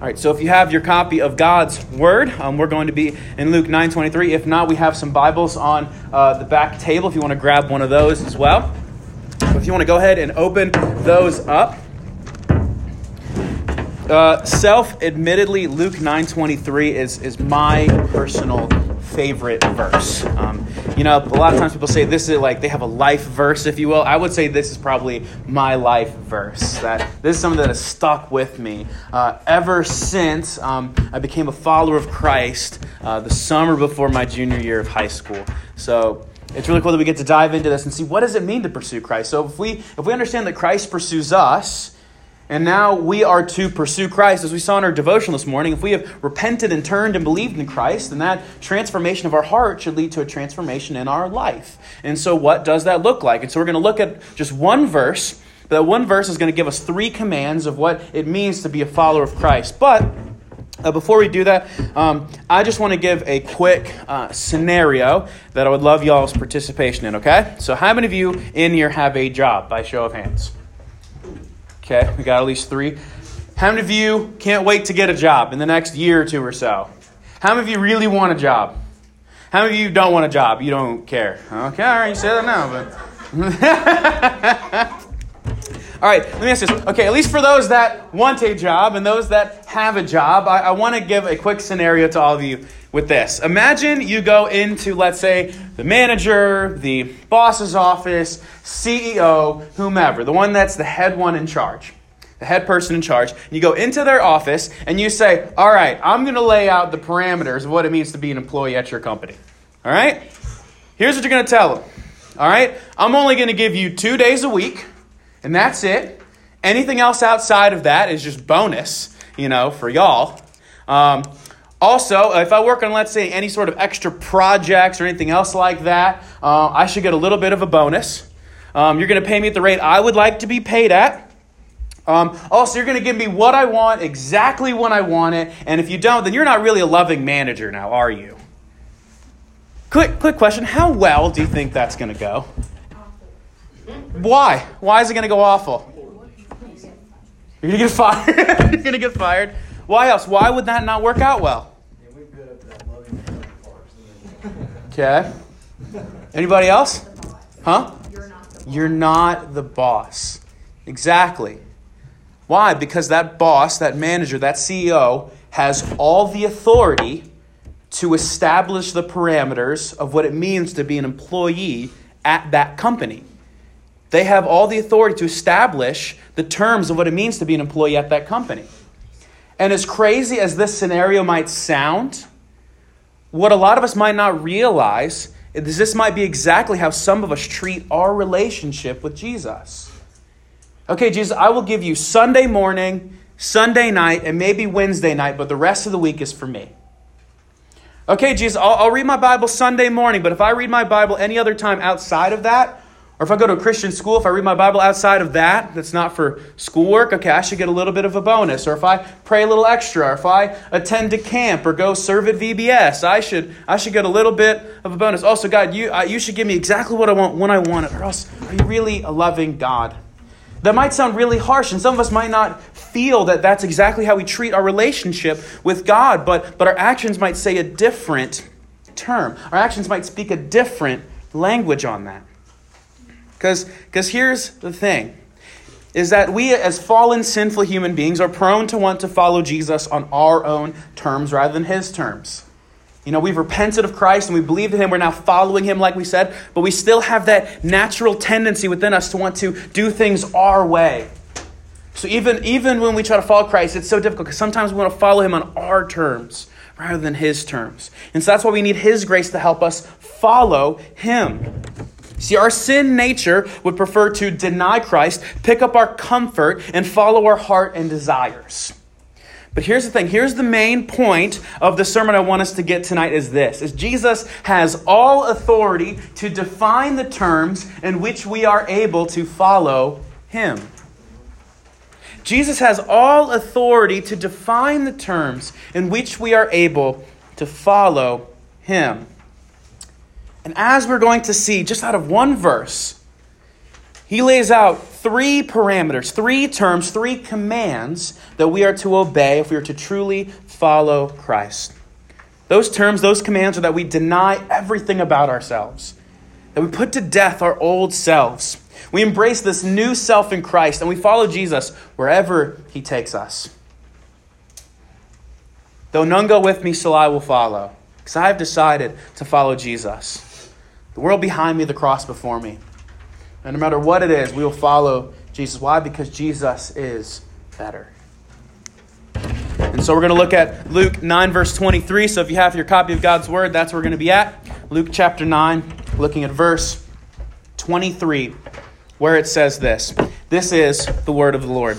All right, so if you have your copy of God's Word, um, we're going to be in Luke 9.23. If not, we have some Bibles on uh, the back table if you want to grab one of those as well. if you want to go ahead and open those up. Uh, self-admittedly, Luke 9.23 is, is my personal favorite verse. Um, you know, a lot of times people say this is like they have a life verse, if you will. I would say this is probably my life verse. That this is something that has stuck with me uh, ever since um, I became a follower of Christ uh, the summer before my junior year of high school. So it's really cool that we get to dive into this and see what does it mean to pursue Christ. So if we if we understand that Christ pursues us and now we are to pursue Christ. As we saw in our devotion this morning, if we have repented and turned and believed in Christ, then that transformation of our heart should lead to a transformation in our life. And so, what does that look like? And so, we're going to look at just one verse. That one verse is going to give us three commands of what it means to be a follower of Christ. But uh, before we do that, um, I just want to give a quick uh, scenario that I would love y'all's participation in, okay? So, how many of you in here have a job by show of hands? Okay, we got at least three. How many of you can't wait to get a job in the next year or two or so? How many of you really want a job? How many of you don't want a job? You don't care. Okay, all right, you say that now, but. all right, let me ask this. Okay, at least for those that want a job and those that have a job, I, I want to give a quick scenario to all of you with this. Imagine you go into, let's say, the manager, the boss's office, CEO, whomever, the one that's the head one in charge, the head person in charge. You go into their office and you say, All right, I'm going to lay out the parameters of what it means to be an employee at your company. All right? Here's what you're going to tell them. All right? I'm only going to give you two days a week, and that's it. Anything else outside of that is just bonus, you know, for y'all. Um, also, if I work on, let's say, any sort of extra projects or anything else like that, uh, I should get a little bit of a bonus. Um, you're going to pay me at the rate I would like to be paid at. Um, also, you're going to give me what I want exactly when I want it. And if you don't, then you're not really a loving manager now, are you? Quick, quick question. How well do you think that's going to go? Why? Why is it going to go awful? You're going to get fired. you're going to get fired. Why else? Why would that not work out well? Okay. Anybody else? Huh? You're not the boss. Exactly. Why? Because that boss, that manager, that CEO has all the authority to establish the parameters of what it means to be an employee at that company. They have all the authority to establish the terms of what it means to be an employee at that company. And as crazy as this scenario might sound, what a lot of us might not realize is this might be exactly how some of us treat our relationship with Jesus. Okay, Jesus, I will give you Sunday morning, Sunday night, and maybe Wednesday night, but the rest of the week is for me. Okay, Jesus, I'll, I'll read my Bible Sunday morning, but if I read my Bible any other time outside of that, or if I go to a Christian school, if I read my Bible outside of that, that's not for schoolwork, okay, I should get a little bit of a bonus. Or if I pray a little extra, or if I attend a camp or go serve at VBS, I should I should get a little bit of a bonus. Also, God, you uh, you should give me exactly what I want when I want it. Or else, are you really a loving God? That might sound really harsh, and some of us might not feel that that's exactly how we treat our relationship with God, but, but our actions might say a different term. Our actions might speak a different language on that. Because here's the thing is that we, as fallen, sinful human beings, are prone to want to follow Jesus on our own terms rather than his terms. You know, we've repented of Christ and we believe in him. We're now following him, like we said, but we still have that natural tendency within us to want to do things our way. So even, even when we try to follow Christ, it's so difficult because sometimes we want to follow him on our terms rather than his terms. And so that's why we need his grace to help us follow him. See, our sin nature would prefer to deny Christ, pick up our comfort, and follow our heart and desires. But here's the thing. Here's the main point of the sermon I want us to get tonight is this. Is Jesus has all authority to define the terms in which we are able to follow him. Jesus has all authority to define the terms in which we are able to follow him. And as we're going to see, just out of one verse, he lays out three parameters, three terms, three commands that we are to obey if we are to truly follow Christ. Those terms, those commands are that we deny everything about ourselves, that we put to death our old selves. We embrace this new self in Christ and we follow Jesus wherever he takes us. Though none go with me, so I will follow, because I have decided to follow Jesus. The world behind me, the cross before me. And no matter what it is, we will follow Jesus. Why? Because Jesus is better. And so we're going to look at Luke 9, verse 23. So if you have your copy of God's Word, that's where we're going to be at. Luke chapter 9, looking at verse 23, where it says this This is the Word of the Lord.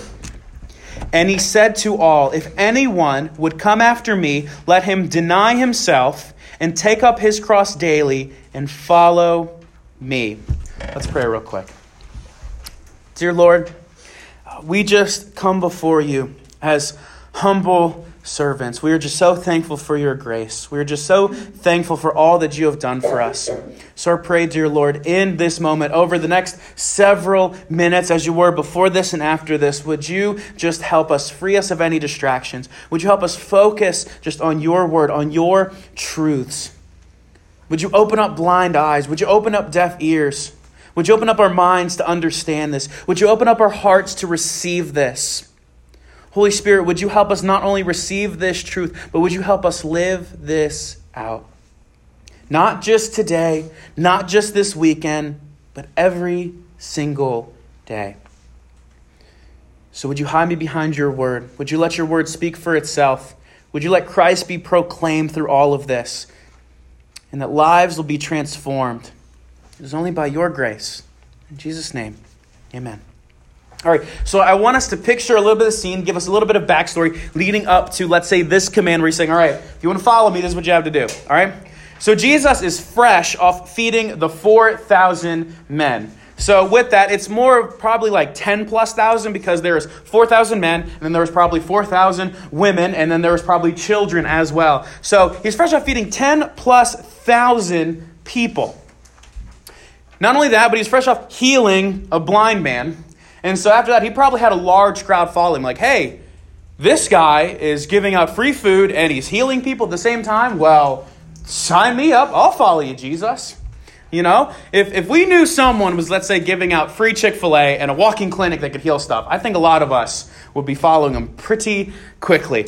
And he said to all, If anyone would come after me, let him deny himself and take up his cross daily and follow me. Let's pray real quick. Dear Lord, we just come before you as humble servants. We are just so thankful for your grace. We are just so thankful for all that you have done for us. So I pray, dear Lord, in this moment, over the next several minutes, as you were before this and after this, would you just help us, free us of any distractions? Would you help us focus just on your word, on your truths? Would you open up blind eyes? Would you open up deaf ears? Would you open up our minds to understand this? Would you open up our hearts to receive this? Holy Spirit, would you help us not only receive this truth, but would you help us live this out? Not just today, not just this weekend, but every single day. So, would you hide me behind your word? Would you let your word speak for itself? Would you let Christ be proclaimed through all of this? And that lives will be transformed. It is only by your grace. In Jesus' name, amen. All right, so I want us to picture a little bit of the scene, give us a little bit of backstory leading up to, let's say, this command where he's saying, All right, if you want to follow me, this is what you have to do. All right? So Jesus is fresh off feeding the 4,000 men. So with that, it's more probably like 10 plus thousand because there was 4,000 men, and then there was probably 4,000 women, and then there was probably children as well. So he's fresh off feeding 10 plus thousand people. Not only that, but he's fresh off healing a blind man. And so after that, he probably had a large crowd follow him, like, hey, this guy is giving out free food and he's healing people at the same time. Well, sign me up. I'll follow you, Jesus. You know, if, if we knew someone was, let's say, giving out free Chick fil A and a walking clinic that could heal stuff, I think a lot of us would be following them pretty quickly.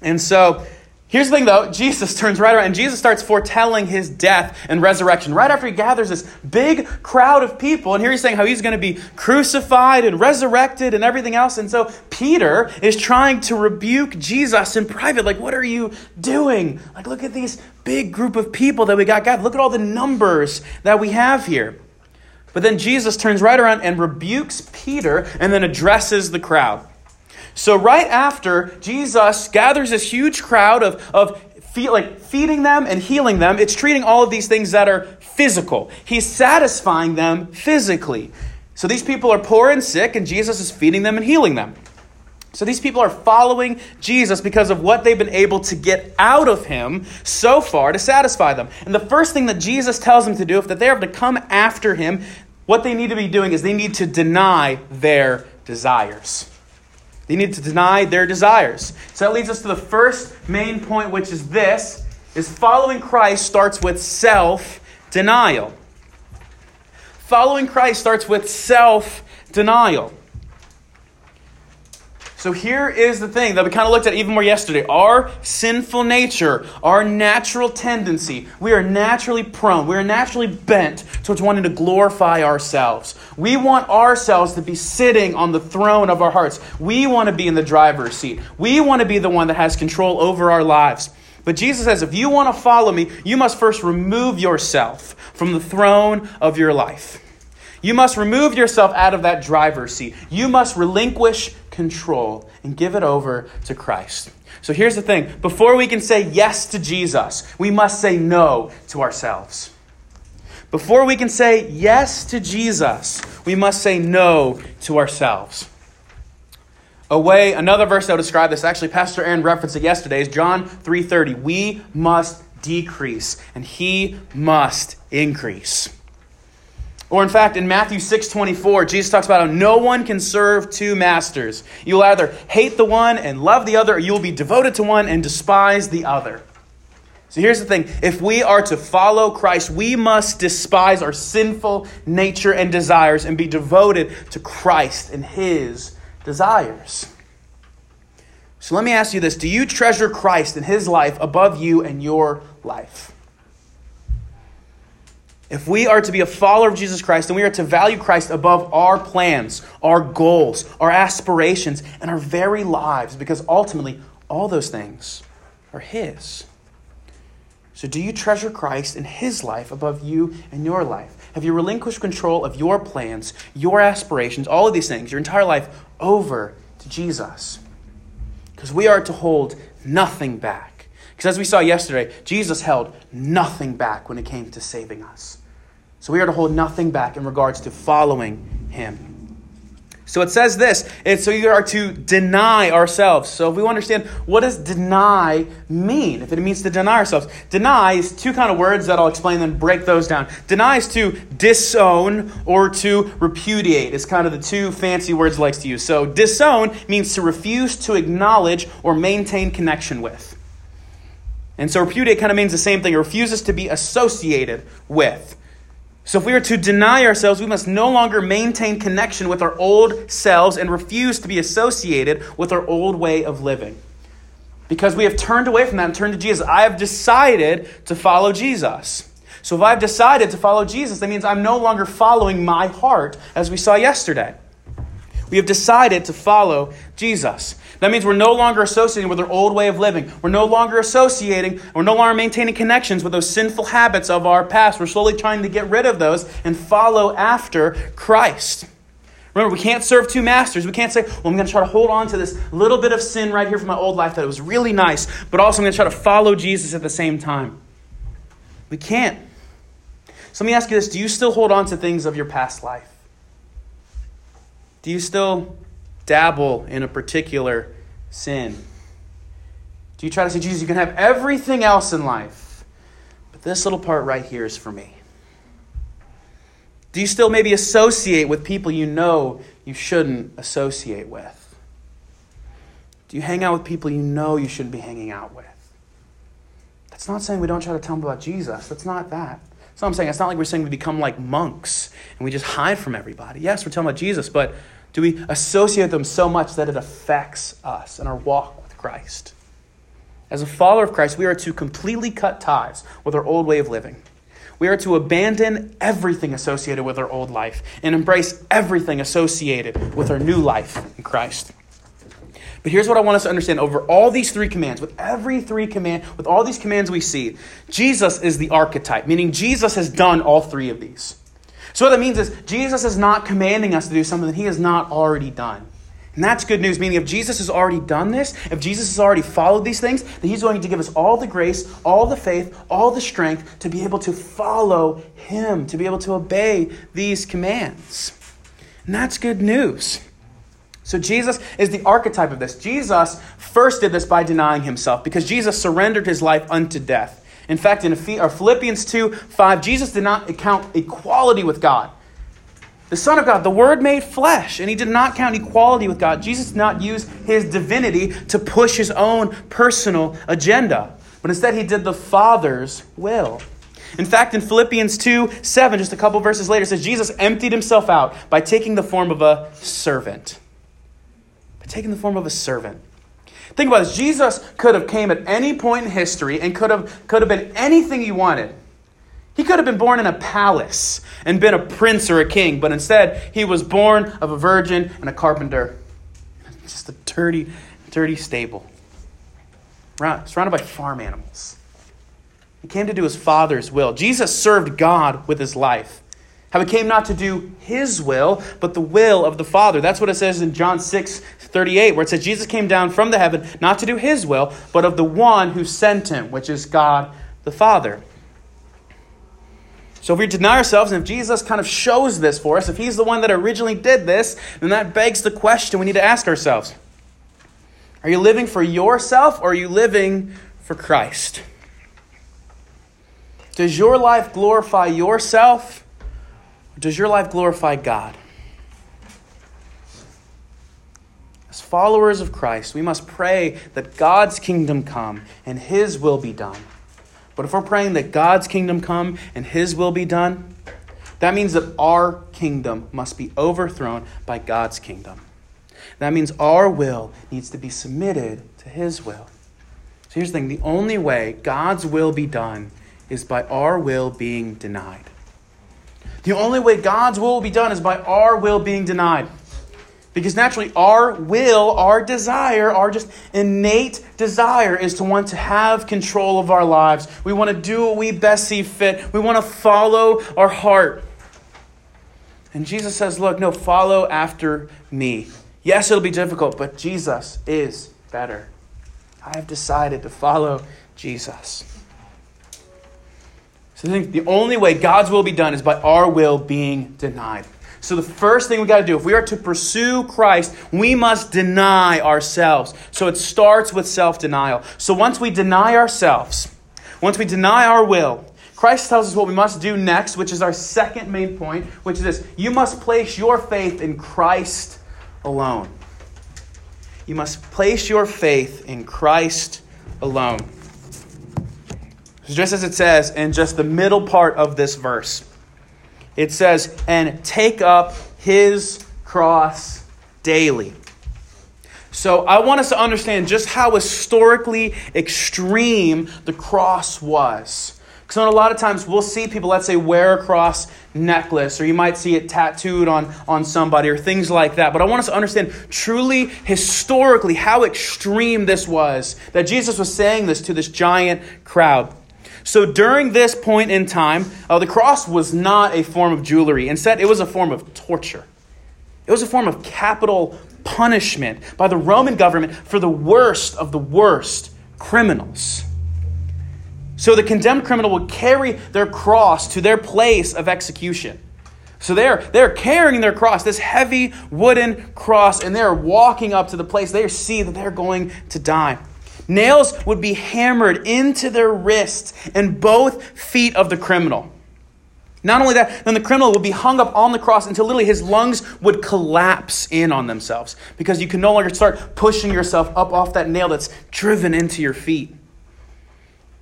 And so Here's the thing though, Jesus turns right around and Jesus starts foretelling his death and resurrection right after he gathers this big crowd of people. And here he's saying how he's going to be crucified and resurrected and everything else. And so Peter is trying to rebuke Jesus in private. Like, what are you doing? Like, look at these big group of people that we got gathered. Look at all the numbers that we have here. But then Jesus turns right around and rebukes Peter and then addresses the crowd. So, right after Jesus gathers this huge crowd of, of feed, like feeding them and healing them, it's treating all of these things that are physical. He's satisfying them physically. So, these people are poor and sick, and Jesus is feeding them and healing them. So, these people are following Jesus because of what they've been able to get out of him so far to satisfy them. And the first thing that Jesus tells them to do, if they are to come after him, what they need to be doing is they need to deny their desires. They need to deny their desires. So that leads us to the first main point, which is this is following Christ starts with self-denial. Following Christ starts with self-denial. So here is the thing that we kind of looked at even more yesterday. Our sinful nature, our natural tendency, we are naturally prone, we are naturally bent towards wanting to glorify ourselves. We want ourselves to be sitting on the throne of our hearts. We want to be in the driver's seat. We want to be the one that has control over our lives. But Jesus says, if you want to follow me, you must first remove yourself from the throne of your life. You must remove yourself out of that driver's seat. You must relinquish control and give it over to Christ. So here's the thing before we can say yes to Jesus, we must say no to ourselves. Before we can say yes to Jesus, we must say no to ourselves. A way, another verse that will describe this, actually, Pastor Aaron referenced it yesterday, is John 3.30. We must decrease, and he must increase. Or in fact, in Matthew 6:24, Jesus talks about how no one can serve two masters. You'll either hate the one and love the other, or you'll be devoted to one and despise the other. So here's the thing if we are to follow Christ, we must despise our sinful nature and desires and be devoted to Christ and his desires. So let me ask you this Do you treasure Christ and his life above you and your life? If we are to be a follower of Jesus Christ, then we are to value Christ above our plans, our goals, our aspirations, and our very lives, because ultimately, all those things are His. So, do you treasure Christ and His life above you and your life? Have you relinquished control of your plans, your aspirations, all of these things, your entire life, over to Jesus? Because we are to hold nothing back. Because as we saw yesterday, Jesus held nothing back when it came to saving us. So we are to hold nothing back in regards to following him. So it says this and so you are to deny ourselves. So if we understand what does deny mean, if it means to deny ourselves, deny is two kind of words that I'll explain and break those down. Deny is to disown or to repudiate. It's kind of the two fancy words likes to use. So disown means to refuse to acknowledge or maintain connection with. And so repudiate kind of means the same thing. It refuses to be associated with. So if we are to deny ourselves, we must no longer maintain connection with our old selves and refuse to be associated with our old way of living. Because we have turned away from that and turned to Jesus. I have decided to follow Jesus. So if I've decided to follow Jesus, that means I'm no longer following my heart, as we saw yesterday. We have decided to follow Jesus. That means we're no longer associating with our old way of living. We're no longer associating, we're no longer maintaining connections with those sinful habits of our past. We're slowly trying to get rid of those and follow after Christ. Remember, we can't serve two masters. We can't say, well, I'm going to try to hold on to this little bit of sin right here from my old life that was really nice, but also I'm going to try to follow Jesus at the same time. We can't. So let me ask you this Do you still hold on to things of your past life? Do you still dabble in a particular sin? Do you try to say, Jesus, you can have everything else in life, but this little part right here is for me? Do you still maybe associate with people you know you shouldn't associate with? Do you hang out with people you know you shouldn't be hanging out with? That's not saying we don't try to tell them about Jesus. That's not that. That's not I'm saying. It's not like we're saying we become like monks and we just hide from everybody. Yes, we're talking about Jesus, but do we associate them so much that it affects us and our walk with Christ? As a follower of Christ, we are to completely cut ties with our old way of living. We are to abandon everything associated with our old life and embrace everything associated with our new life in Christ. But here's what I want us to understand over all these three commands, with every three command, with all these commands we see, Jesus is the archetype, meaning Jesus has done all three of these. So, what that means is Jesus is not commanding us to do something that he has not already done. And that's good news, meaning if Jesus has already done this, if Jesus has already followed these things, then he's going to give us all the grace, all the faith, all the strength to be able to follow him, to be able to obey these commands. And that's good news. So Jesus is the archetype of this. Jesus first did this by denying himself because Jesus surrendered his life unto death. In fact, in Philippians 2 5, Jesus did not count equality with God. The Son of God, the Word made flesh, and he did not count equality with God. Jesus did not use his divinity to push his own personal agenda, but instead he did the Father's will. In fact, in Philippians 2 7, just a couple verses later, says Jesus emptied himself out by taking the form of a servant. By taking the form of a servant. Think about this. Jesus could have came at any point in history and could have, could have been anything he wanted. He could have been born in a palace and been a prince or a king, but instead he was born of a virgin and a carpenter. Just a dirty, dirty stable. Surrounded by farm animals. He came to do his father's will. Jesus served God with his life. How he came not to do his will, but the will of the Father. That's what it says in John 6 38, where it says, Jesus came down from the heaven not to do his will, but of the one who sent him, which is God the Father. So if we deny ourselves, and if Jesus kind of shows this for us, if he's the one that originally did this, then that begs the question we need to ask ourselves Are you living for yourself or are you living for Christ? Does your life glorify yourself? Does your life glorify God? As followers of Christ, we must pray that God's kingdom come and his will be done. But if we're praying that God's kingdom come and his will be done, that means that our kingdom must be overthrown by God's kingdom. That means our will needs to be submitted to his will. So here's the thing the only way God's will be done is by our will being denied. The only way God's will will be done is by our will being denied. Because naturally, our will, our desire, our just innate desire is to want to have control of our lives. We want to do what we best see fit. We want to follow our heart. And Jesus says, Look, no, follow after me. Yes, it'll be difficult, but Jesus is better. I have decided to follow Jesus. So I think the only way God's will be done is by our will being denied. So the first thing we got to do, if we are to pursue Christ, we must deny ourselves. So it starts with self denial. So once we deny ourselves, once we deny our will, Christ tells us what we must do next, which is our second main point, which is this you must place your faith in Christ alone. You must place your faith in Christ alone. Just as it says in just the middle part of this verse, it says, and take up his cross daily. So I want us to understand just how historically extreme the cross was. Because a lot of times we'll see people, let's say, wear a cross necklace, or you might see it tattooed on, on somebody, or things like that. But I want us to understand truly, historically, how extreme this was that Jesus was saying this to this giant crowd. So during this point in time, uh, the cross was not a form of jewelry. Instead, it was a form of torture. It was a form of capital punishment by the Roman government for the worst of the worst criminals. So the condemned criminal would carry their cross to their place of execution. So they're, they're carrying their cross, this heavy wooden cross, and they're walking up to the place they see that they're going to die. Nails would be hammered into their wrists and both feet of the criminal. Not only that, then the criminal would be hung up on the cross until literally his lungs would collapse in on themselves because you can no longer start pushing yourself up off that nail that's driven into your feet.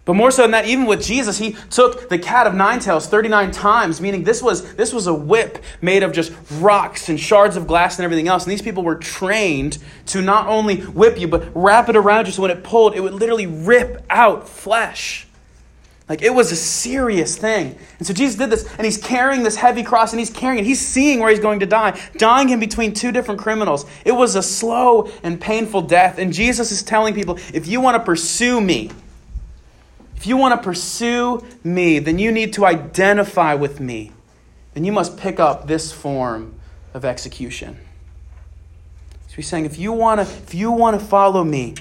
But more so than that, even with Jesus, he took the cat of nine tails 39 times, meaning this was, this was a whip made of just rocks and shards of glass and everything else. And these people were trained to not only whip you, but wrap it around you so when it pulled, it would literally rip out flesh. Like it was a serious thing. And so Jesus did this, and he's carrying this heavy cross, and he's carrying it. He's seeing where he's going to die, dying in between two different criminals. It was a slow and painful death. And Jesus is telling people if you want to pursue me, if you want to pursue me, then you need to identify with me. Then you must pick up this form of execution. So he's saying, if you want to, if you want to follow me,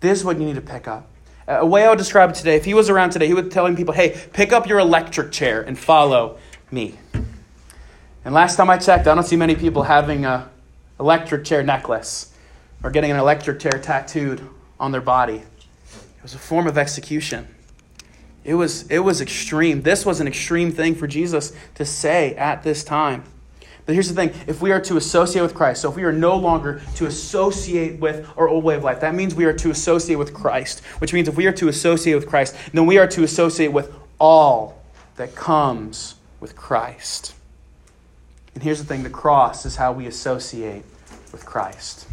this is what you need to pick up. A way I would describe it today, if he was around today, he would be telling people, hey, pick up your electric chair and follow me. And last time I checked, I don't see many people having a electric chair necklace or getting an electric chair tattooed on their body. It was a form of execution. It was, it was extreme. This was an extreme thing for Jesus to say at this time. But here's the thing if we are to associate with Christ, so if we are no longer to associate with our old way of life, that means we are to associate with Christ, which means if we are to associate with Christ, then we are to associate with all that comes with Christ. And here's the thing the cross is how we associate with Christ.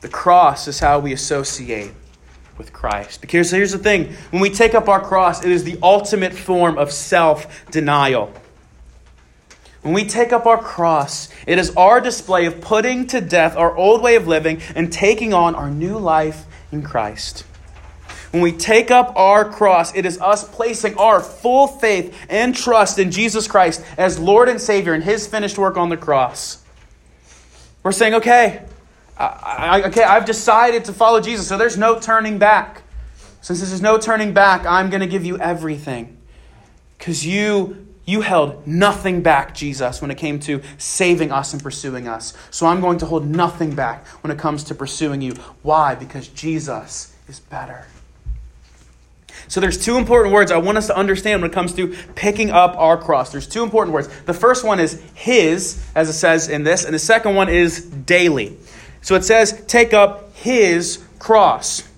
The cross is how we associate with Christ. Because here's the thing when we take up our cross, it is the ultimate form of self denial. When we take up our cross, it is our display of putting to death our old way of living and taking on our new life in Christ. When we take up our cross, it is us placing our full faith and trust in Jesus Christ as Lord and Savior and His finished work on the cross. We're saying, okay, I, I, okay, I've decided to follow Jesus, so there's no turning back. Since this is no turning back, I'm going to give you everything. Because you, you held nothing back, Jesus, when it came to saving us and pursuing us. So I'm going to hold nothing back when it comes to pursuing you. Why? Because Jesus is better. So there's two important words I want us to understand when it comes to picking up our cross. There's two important words. The first one is his, as it says in this, and the second one is daily. So it says take up his cross.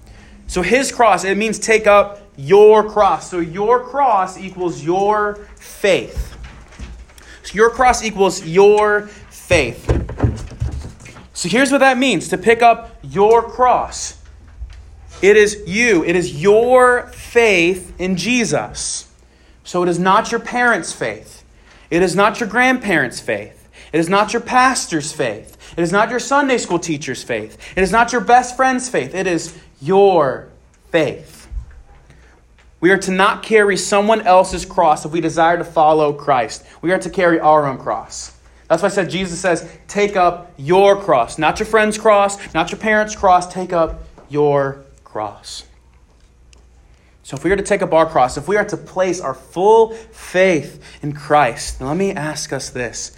So his cross, it means take up your cross. So your cross equals your faith. So your cross equals your faith. So here's what that means to pick up your cross. It is you, it is your faith in Jesus. So it is not your parents' faith. It is not your grandparents' faith. It is not your pastor's faith. It is not your Sunday school teacher's faith. It is not your best friend's faith. It is your faith. We are to not carry someone else's cross if we desire to follow Christ. We are to carry our own cross. That's why I said Jesus says, take up your cross. Not your friend's cross, not your parents' cross. Take up your cross. So, if we are to take up our cross, if we are to place our full faith in Christ, let me ask us this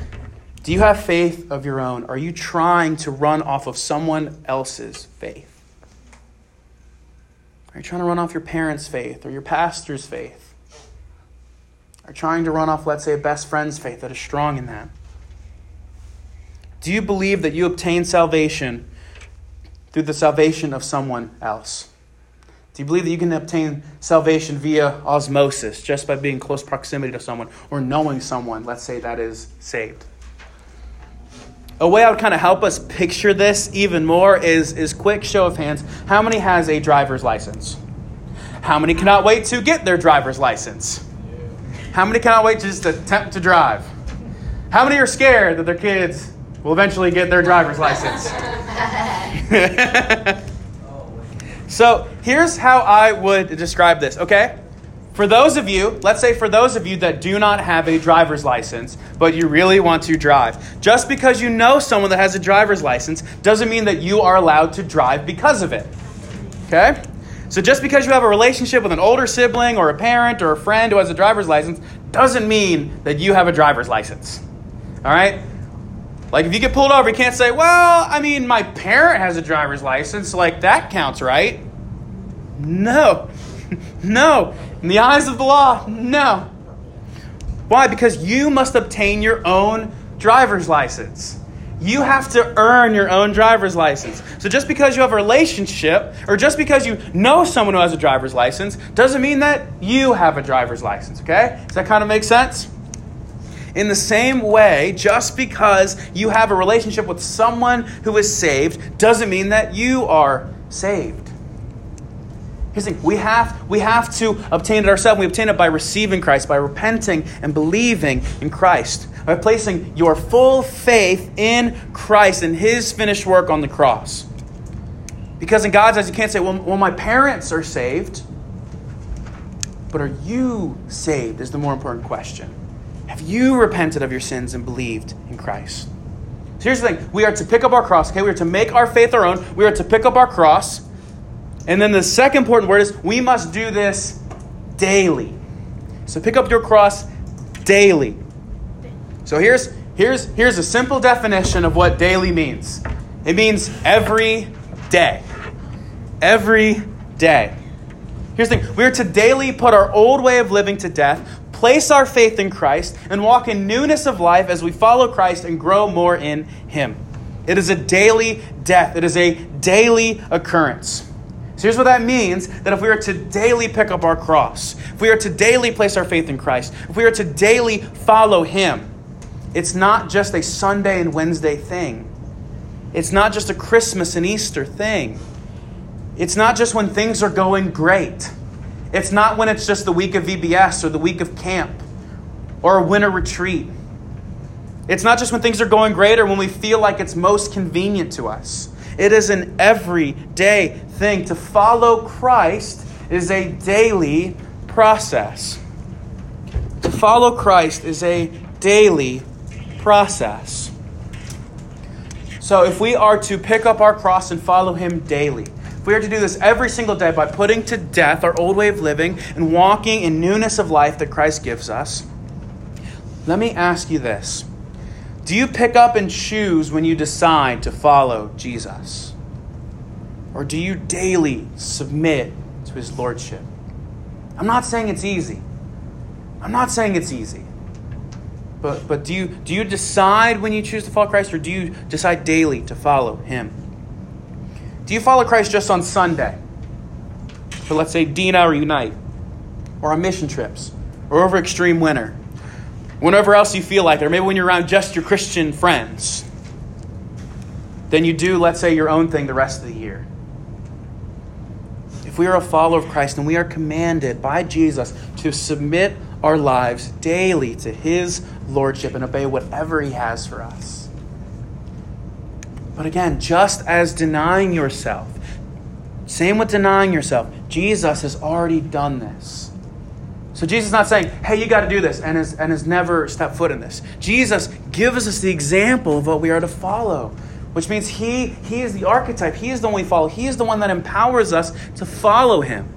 Do you have faith of your own? Are you trying to run off of someone else's faith? Are you trying to run off your parents' faith or your pastor's faith? Are you trying to run off, let's say, a best friend's faith that is strong in that? Do you believe that you obtain salvation through the salvation of someone else? Do you believe that you can obtain salvation via osmosis, just by being close proximity to someone or knowing someone, let's say, that is saved? A way I would kind of help us picture this even more is, is quick show of hands. How many has a driver's license? How many cannot wait to get their driver's license? How many cannot wait to just attempt to drive? How many are scared that their kids will eventually get their driver's license? so here's how I would describe this, okay? For those of you, let's say for those of you that do not have a driver's license, but you really want to drive, just because you know someone that has a driver's license doesn't mean that you are allowed to drive because of it. Okay? So just because you have a relationship with an older sibling or a parent or a friend who has a driver's license doesn't mean that you have a driver's license. All right? Like if you get pulled over, you can't say, "Well, I mean, my parent has a driver's license, like that counts, right?" No. No. In the eyes of the law, no. Why? Because you must obtain your own driver's license. You have to earn your own driver's license. So just because you have a relationship or just because you know someone who has a driver's license doesn't mean that you have a driver's license, okay? Does that kind of make sense? In the same way, just because you have a relationship with someone who is saved doesn't mean that you are saved. We have, we have to obtain it ourselves. We obtain it by receiving Christ, by repenting and believing in Christ, by placing your full faith in Christ and His finished work on the cross. Because in God's eyes, you can't say, well, well my parents are saved. But are you saved? Is the more important question. Have you repented of your sins and believed in Christ? So here's the thing we are to pick up our cross, okay? We are to make our faith our own. We are to pick up our cross. And then the second important word is we must do this daily. So pick up your cross daily. So here's, here's, here's a simple definition of what daily means it means every day. Every day. Here's the thing we are to daily put our old way of living to death, place our faith in Christ, and walk in newness of life as we follow Christ and grow more in Him. It is a daily death, it is a daily occurrence. So here's what that means that if we are to daily pick up our cross, if we are to daily place our faith in Christ, if we are to daily follow Him, it's not just a Sunday and Wednesday thing. It's not just a Christmas and Easter thing. It's not just when things are going great. It's not when it's just the week of VBS or the week of camp or a winter retreat. It's not just when things are going great or when we feel like it's most convenient to us. It is an everyday thing. To follow Christ is a daily process. To follow Christ is a daily process. So if we are to pick up our cross and follow Him daily, if we are to do this every single day by putting to death our old way of living and walking in newness of life that Christ gives us. Let me ask you this Do you pick up and choose when you decide to follow Jesus? Or do you daily submit to his lordship? I'm not saying it's easy. I'm not saying it's easy. But, but do, you, do you decide when you choose to follow Christ, or do you decide daily to follow Him? Do you follow Christ just on Sunday? For, let's say, Dina or Unite, or on mission trips, or over extreme winter, whenever else you feel like it, or maybe when you're around just your Christian friends, then you do, let's say, your own thing the rest of the year. If we are a follower of Christ and we are commanded by Jesus to submit our lives daily to His Lordship and obey whatever He has for us. But again, just as denying yourself, same with denying yourself, Jesus has already done this. So Jesus is not saying, hey, you got to do this, and has, and has never stepped foot in this. Jesus gives us the example of what we are to follow, which means he, he is the archetype. He is the one we follow. He is the one that empowers us to follow him.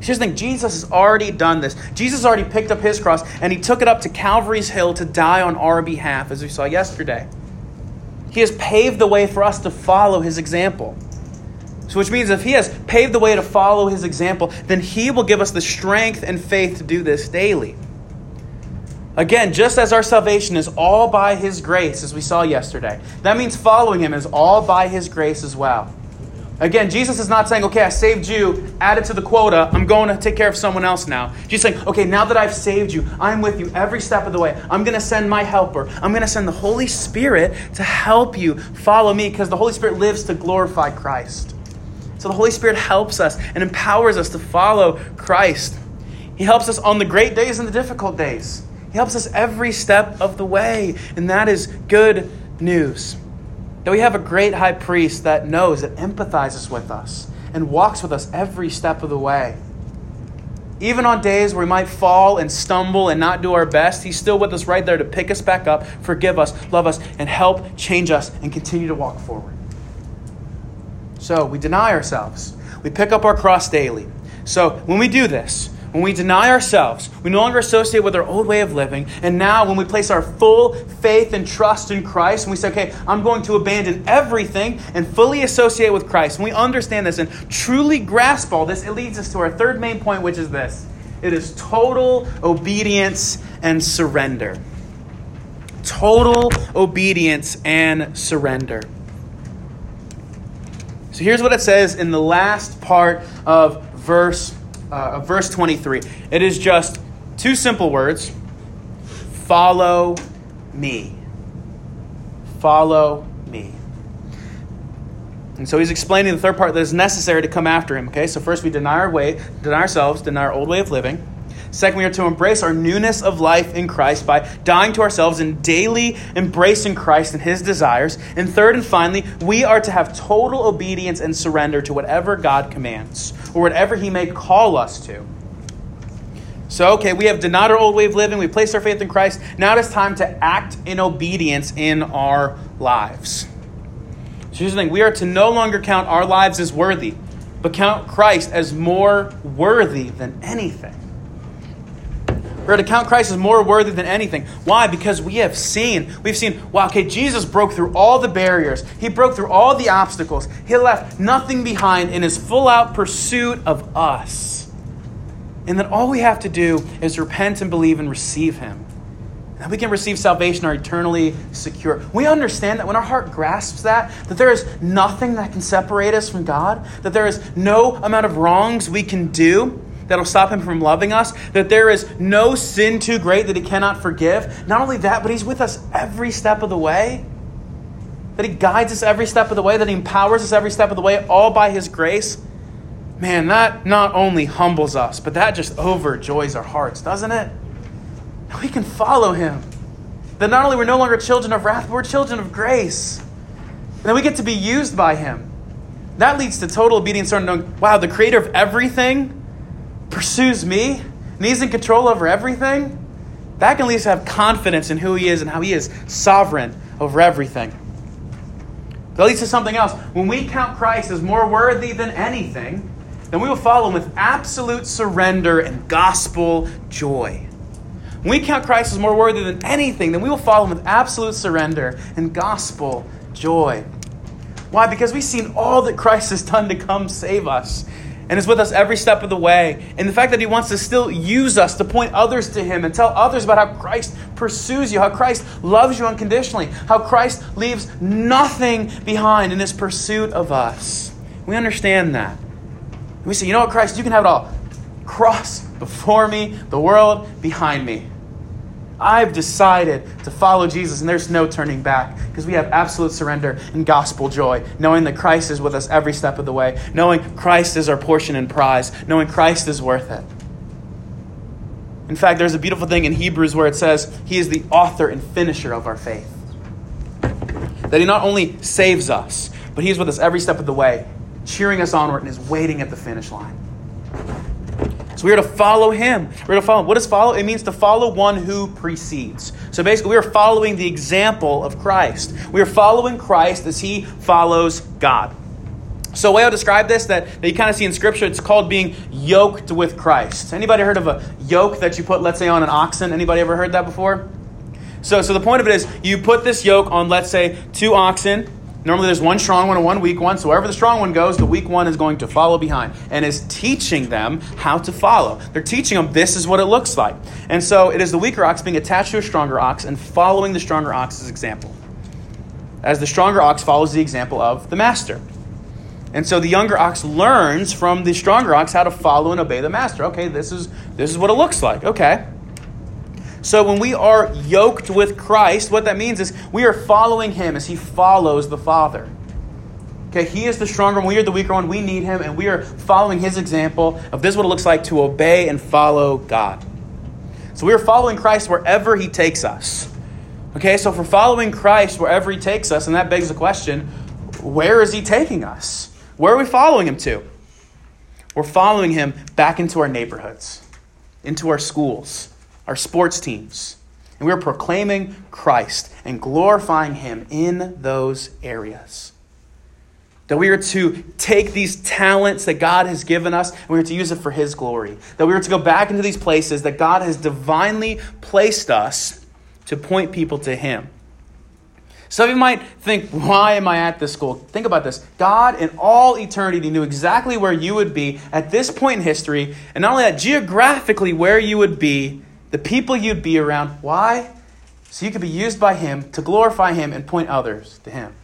Here's the thing Jesus has already done this. Jesus already picked up his cross and he took it up to Calvary's Hill to die on our behalf, as we saw yesterday. He has paved the way for us to follow his example. So, which means if he has paved the way to follow his example, then he will give us the strength and faith to do this daily. Again, just as our salvation is all by his grace, as we saw yesterday, that means following him is all by his grace as well. Again, Jesus is not saying, okay, I saved you, added to the quota, I'm going to take care of someone else now. Jesus saying, okay, now that I've saved you, I'm with you every step of the way. I'm going to send my helper. I'm going to send the Holy Spirit to help you follow me because the Holy Spirit lives to glorify Christ. So the Holy Spirit helps us and empowers us to follow Christ. He helps us on the great days and the difficult days. He helps us every step of the way, and that is good news. That we have a great high priest that knows, that empathizes with us, and walks with us every step of the way. Even on days where we might fall and stumble and not do our best, He's still with us right there to pick us back up, forgive us, love us, and help change us and continue to walk forward. So we deny ourselves. We pick up our cross daily. So when we do this, when we deny ourselves, we no longer associate with our old way of living. And now, when we place our full faith and trust in Christ, and we say, okay, I'm going to abandon everything and fully associate with Christ, when we understand this and truly grasp all this, it leads us to our third main point, which is this it is total obedience and surrender. Total obedience and surrender. So here's what it says in the last part of verse uh, verse 23. It is just two simple words follow me. Follow me. And so he's explaining the third part that is necessary to come after him. Okay, so first we deny our way, deny ourselves, deny our old way of living. Second, we are to embrace our newness of life in Christ by dying to ourselves and daily embracing Christ and his desires. And third and finally, we are to have total obedience and surrender to whatever God commands or whatever he may call us to. So, okay, we have denied our old way of living, we placed our faith in Christ. Now it is time to act in obedience in our lives. So here's the thing we are to no longer count our lives as worthy, but count Christ as more worthy than anything. We're to count Christ as more worthy than anything. Why? Because we have seen, we've seen, wow, okay, Jesus broke through all the barriers. He broke through all the obstacles. He left nothing behind in his full out pursuit of us. And that all we have to do is repent and believe and receive him. And we can receive salvation are eternally secure. We understand that when our heart grasps that, that there is nothing that can separate us from God, that there is no amount of wrongs we can do that'll stop him from loving us, that there is no sin too great that he cannot forgive. Not only that, but he's with us every step of the way. That he guides us every step of the way, that he empowers us every step of the way, all by his grace. Man, that not only humbles us, but that just overjoys our hearts, doesn't it? We can follow him. That not only we're no longer children of wrath, but we're children of grace. And then we get to be used by him. That leads to total obedience wow, the creator of everything pursues me and he's in control over everything, that can lead us to have confidence in who he is and how he is sovereign over everything. That leads to something else. When we count Christ as more worthy than anything, then we will follow him with absolute surrender and gospel joy. When we count Christ as more worthy than anything, then we will follow him with absolute surrender and gospel joy. Why? Because we've seen all that Christ has done to come save us. And is with us every step of the way. And the fact that He wants to still use us to point others to Him and tell others about how Christ pursues you, how Christ loves you unconditionally, how Christ leaves nothing behind in His pursuit of us. We understand that. we say, you know what, Christ, you can have it all. Cross before me, the world behind me. I've decided to follow Jesus, and there's no turning back because we have absolute surrender and gospel joy, knowing that Christ is with us every step of the way, knowing Christ is our portion and prize, knowing Christ is worth it. In fact, there's a beautiful thing in Hebrews where it says, He is the author and finisher of our faith. That He not only saves us, but He is with us every step of the way, cheering us onward, and is waiting at the finish line. So we are to follow him. We're to follow. What does follow? It means to follow one who precedes. So basically, we are following the example of Christ. We are following Christ as he follows God. So way I'll describe this that, that you kind of see in Scripture, it's called being yoked with Christ. Anybody heard of a yoke that you put, let's say, on an oxen? Anybody ever heard that before? So, so the point of it is you put this yoke on, let's say, two oxen Normally there's one strong one and one weak one. So wherever the strong one goes, the weak one is going to follow behind and is teaching them how to follow. They're teaching them this is what it looks like. And so it is the weaker ox being attached to a stronger ox and following the stronger ox's example. As the stronger ox follows the example of the master. And so the younger ox learns from the stronger ox how to follow and obey the master. Okay, this is this is what it looks like. Okay. So when we are yoked with Christ, what that means is we are following him as he follows the Father. Okay, he is the stronger one, we are the weaker one. We need him, and we are following his example of this is what it looks like to obey and follow God. So we are following Christ wherever he takes us. Okay, so for following Christ wherever he takes us, and that begs the question where is he taking us? Where are we following him to? We're following him back into our neighborhoods, into our schools, our sports teams. And we are proclaiming Christ and glorifying Him in those areas. That we are to take these talents that God has given us and we are to use it for His glory. That we are to go back into these places that God has divinely placed us to point people to Him. Some of you might think, why am I at this school? Think about this. God, in all eternity, knew exactly where you would be at this point in history, and not only that, geographically, where you would be the people you'd be around. Why? So you could be used by Him to glorify Him and point others to Him.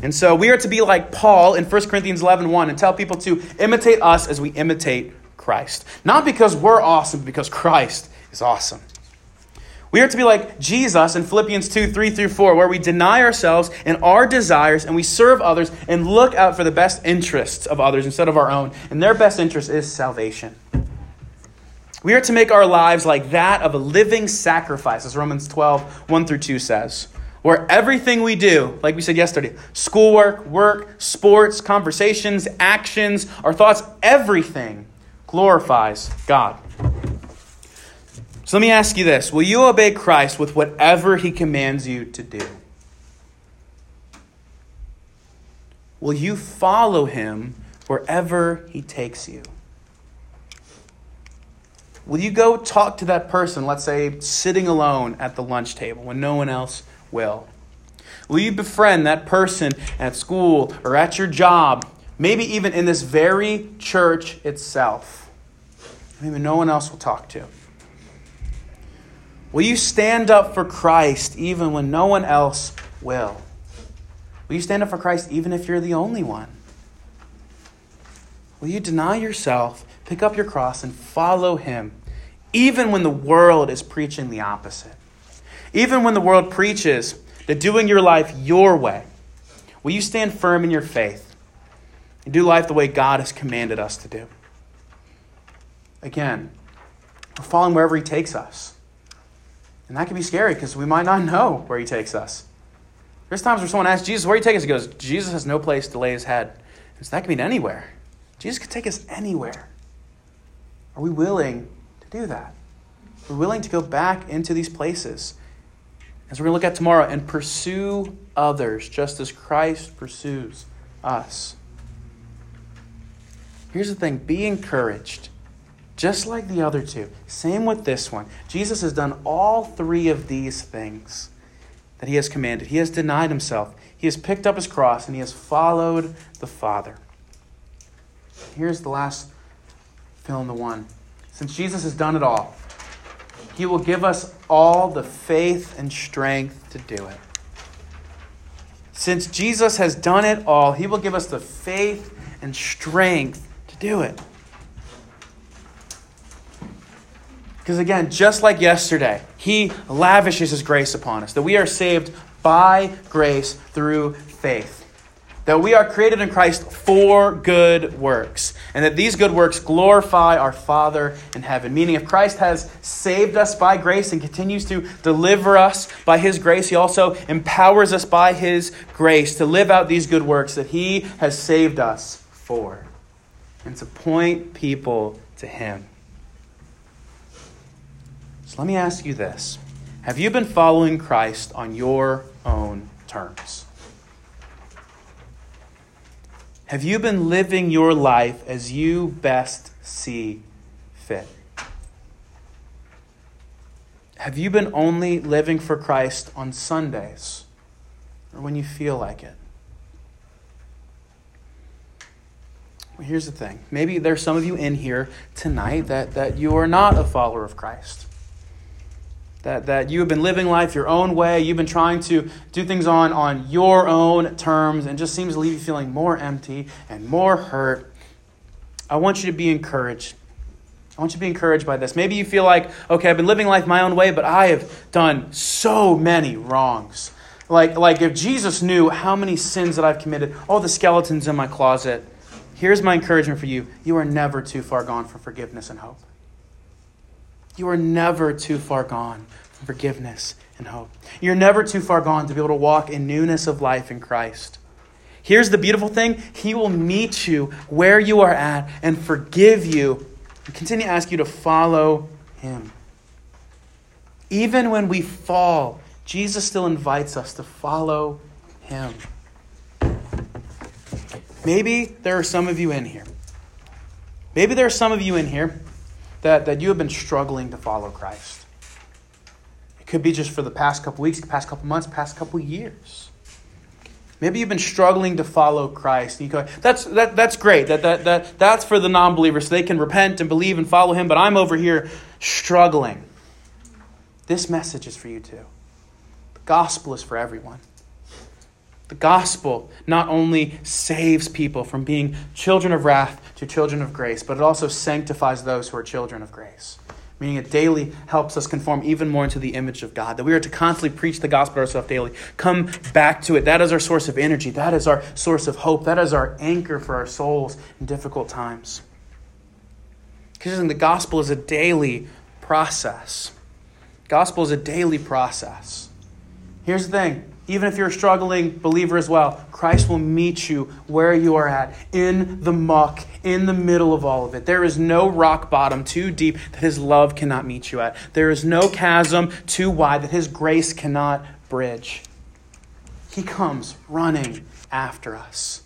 And so we are to be like Paul in 1 Corinthians 11 1 and tell people to imitate us as we imitate Christ. Not because we're awesome, but because Christ is awesome. We are to be like Jesus in Philippians 2 3 through 4, where we deny ourselves and our desires and we serve others and look out for the best interests of others instead of our own. And their best interest is salvation. We are to make our lives like that of a living sacrifice, as Romans 12, 1 through 2 says. Where everything we do, like we said yesterday, schoolwork, work, sports, conversations, actions, our thoughts, everything glorifies God. So let me ask you this Will you obey Christ with whatever he commands you to do? Will you follow him wherever he takes you? Will you go talk to that person, let's say sitting alone at the lunch table when no one else will? Will you befriend that person at school or at your job, maybe even in this very church itself? Maybe no one else will talk to. Will you stand up for Christ even when no one else will? Will you stand up for Christ even if you're the only one? Will you deny yourself Pick up your cross and follow him, even when the world is preaching the opposite. Even when the world preaches that doing your life your way, will you stand firm in your faith and do life the way God has commanded us to do? Again, we're following wherever He takes us. And that can be scary because we might not know where He takes us. There's times where someone asks Jesus, Where are you taking us? He goes, Jesus has no place to lay His head. So that could mean anywhere. Jesus could take us anywhere. Are we willing to do that? We're willing to go back into these places, as we're going to look at tomorrow, and pursue others just as Christ pursues us. Here's the thing be encouraged, just like the other two. Same with this one. Jesus has done all three of these things that he has commanded. He has denied himself, he has picked up his cross, and he has followed the Father. Here's the last fill in the one. Since Jesus has done it all, he will give us all the faith and strength to do it. Since Jesus has done it all, he will give us the faith and strength to do it. Because again, just like yesterday, he lavishes his grace upon us, that we are saved by grace through faith that we are created in Christ for good works, and that these good works glorify our Father in heaven. Meaning, if Christ has saved us by grace and continues to deliver us by His grace, He also empowers us by His grace to live out these good works that He has saved us for, and to point people to Him. So let me ask you this Have you been following Christ on your own terms? Have you been living your life as you best see fit? Have you been only living for Christ on Sundays or when you feel like it? Well, here's the thing. Maybe there's some of you in here tonight that, that you are not a follower of Christ that, that you have been living life your own way. You've been trying to do things on, on your own terms and just seems to leave you feeling more empty and more hurt. I want you to be encouraged. I want you to be encouraged by this. Maybe you feel like, okay, I've been living life my own way, but I have done so many wrongs. Like, like if Jesus knew how many sins that I've committed, all the skeletons in my closet, here's my encouragement for you. You are never too far gone for forgiveness and hope. You are never too far gone from forgiveness and hope. You're never too far gone to be able to walk in newness of life in Christ. Here's the beautiful thing He will meet you where you are at and forgive you and continue to ask you to follow Him. Even when we fall, Jesus still invites us to follow Him. Maybe there are some of you in here. Maybe there are some of you in here that, that you have been struggling to follow Christ. It could be just for the past couple weeks, past couple months, past couple years. Maybe you've been struggling to follow Christ. You go, that's, that, that's great. That, that, that, that's for the non believers so they can repent and believe and follow Him, but I'm over here struggling. This message is for you too. The gospel is for everyone. The gospel not only saves people from being children of wrath to children of grace, but it also sanctifies those who are children of grace. Meaning it daily helps us conform even more into the image of God. That we are to constantly preach the gospel ourselves daily. Come back to it. That is our source of energy. That is our source of hope. That is our anchor for our souls in difficult times. Because the gospel is a daily process. Gospel is a daily process. Here's the thing even if you're a struggling believer as well, Christ will meet you where you are at, in the muck, in the middle of all of it. There is no rock bottom too deep that His love cannot meet you at. There is no chasm too wide that His grace cannot bridge. He comes running after us.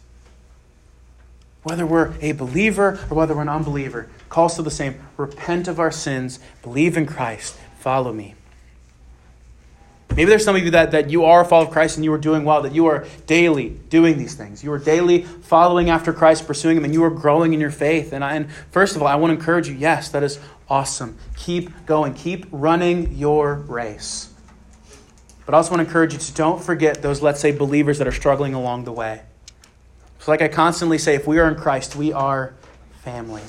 Whether we're a believer or whether we're an unbeliever, calls to the same repent of our sins, believe in Christ, follow me. Maybe there's some of you that, that you are a follower of Christ and you are doing well, that you are daily doing these things. You are daily following after Christ, pursuing Him, and you are growing in your faith. And, I, and first of all, I want to encourage you yes, that is awesome. Keep going, keep running your race. But I also want to encourage you to don't forget those, let's say, believers that are struggling along the way. So, like I constantly say, if we are in Christ, we are family.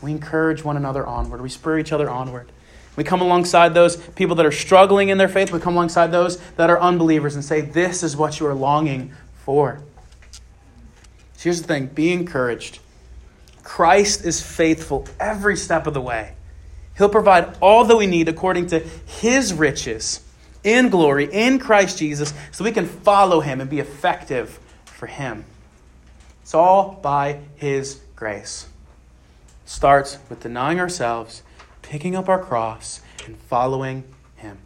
We encourage one another onward, we spur each other onward. We come alongside those people that are struggling in their faith. We come alongside those that are unbelievers and say, This is what you are longing for. So here's the thing be encouraged. Christ is faithful every step of the way. He'll provide all that we need according to his riches in glory in Christ Jesus so we can follow him and be effective for him. It's all by his grace. Starts with denying ourselves picking up our cross and following Him.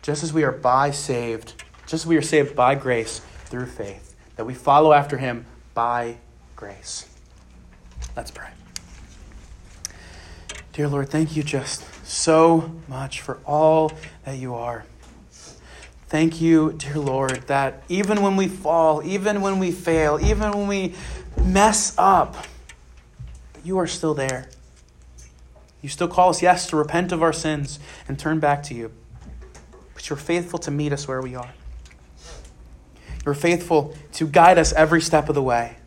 Just as we are by saved, just as we are saved by grace through faith, that we follow after Him by grace. Let's pray. Dear Lord, thank you just so much for all that you are. Thank you, dear Lord, that even when we fall, even when we fail, even when we mess up, you are still there. You still call us, yes, to repent of our sins and turn back to you. But you're faithful to meet us where we are. You're faithful to guide us every step of the way.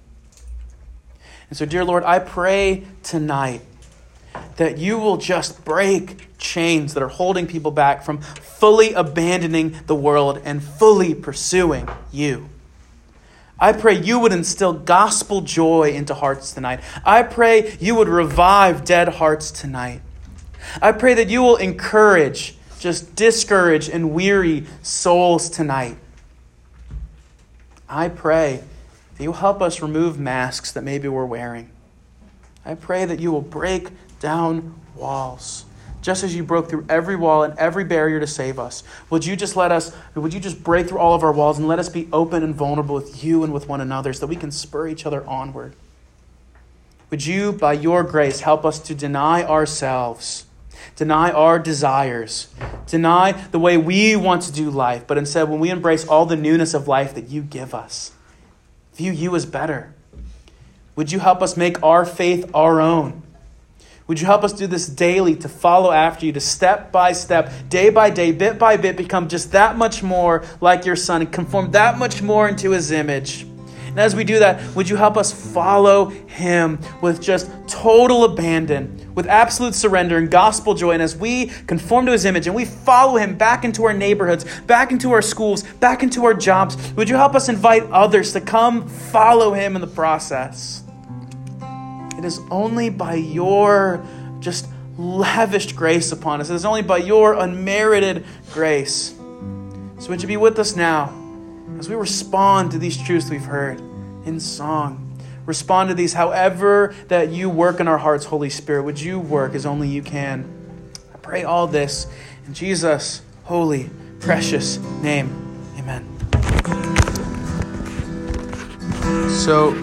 And so, dear Lord, I pray tonight that you will just break chains that are holding people back from fully abandoning the world and fully pursuing you. I pray you would instill gospel joy into hearts tonight. I pray you would revive dead hearts tonight. I pray that you will encourage, just discourage, and weary souls tonight. I pray that you'll help us remove masks that maybe we're wearing. I pray that you will break down walls just as you broke through every wall and every barrier to save us. Would you just let us, would you just break through all of our walls and let us be open and vulnerable with you and with one another so that we can spur each other onward? Would you, by your grace, help us to deny ourselves, deny our desires, deny the way we want to do life, but instead, when we embrace all the newness of life that you give us, view you as better? Would you help us make our faith our own? Would you help us do this daily to follow after you, to step by step, day by day, bit by bit, become just that much more like your Son and conform that much more into His image? And as we do that, would you help us follow Him with just total abandon, with absolute surrender and gospel joy? And as we conform to His image and we follow Him back into our neighborhoods, back into our schools, back into our jobs, would you help us invite others to come follow Him in the process? It is only by your just lavished grace upon us. It is only by your unmerited grace. So would you be with us now as we respond to these truths we've heard in song? Respond to these however that you work in our hearts, Holy Spirit. Would you work as only you can? I pray all this in Jesus' holy, precious name. Amen. So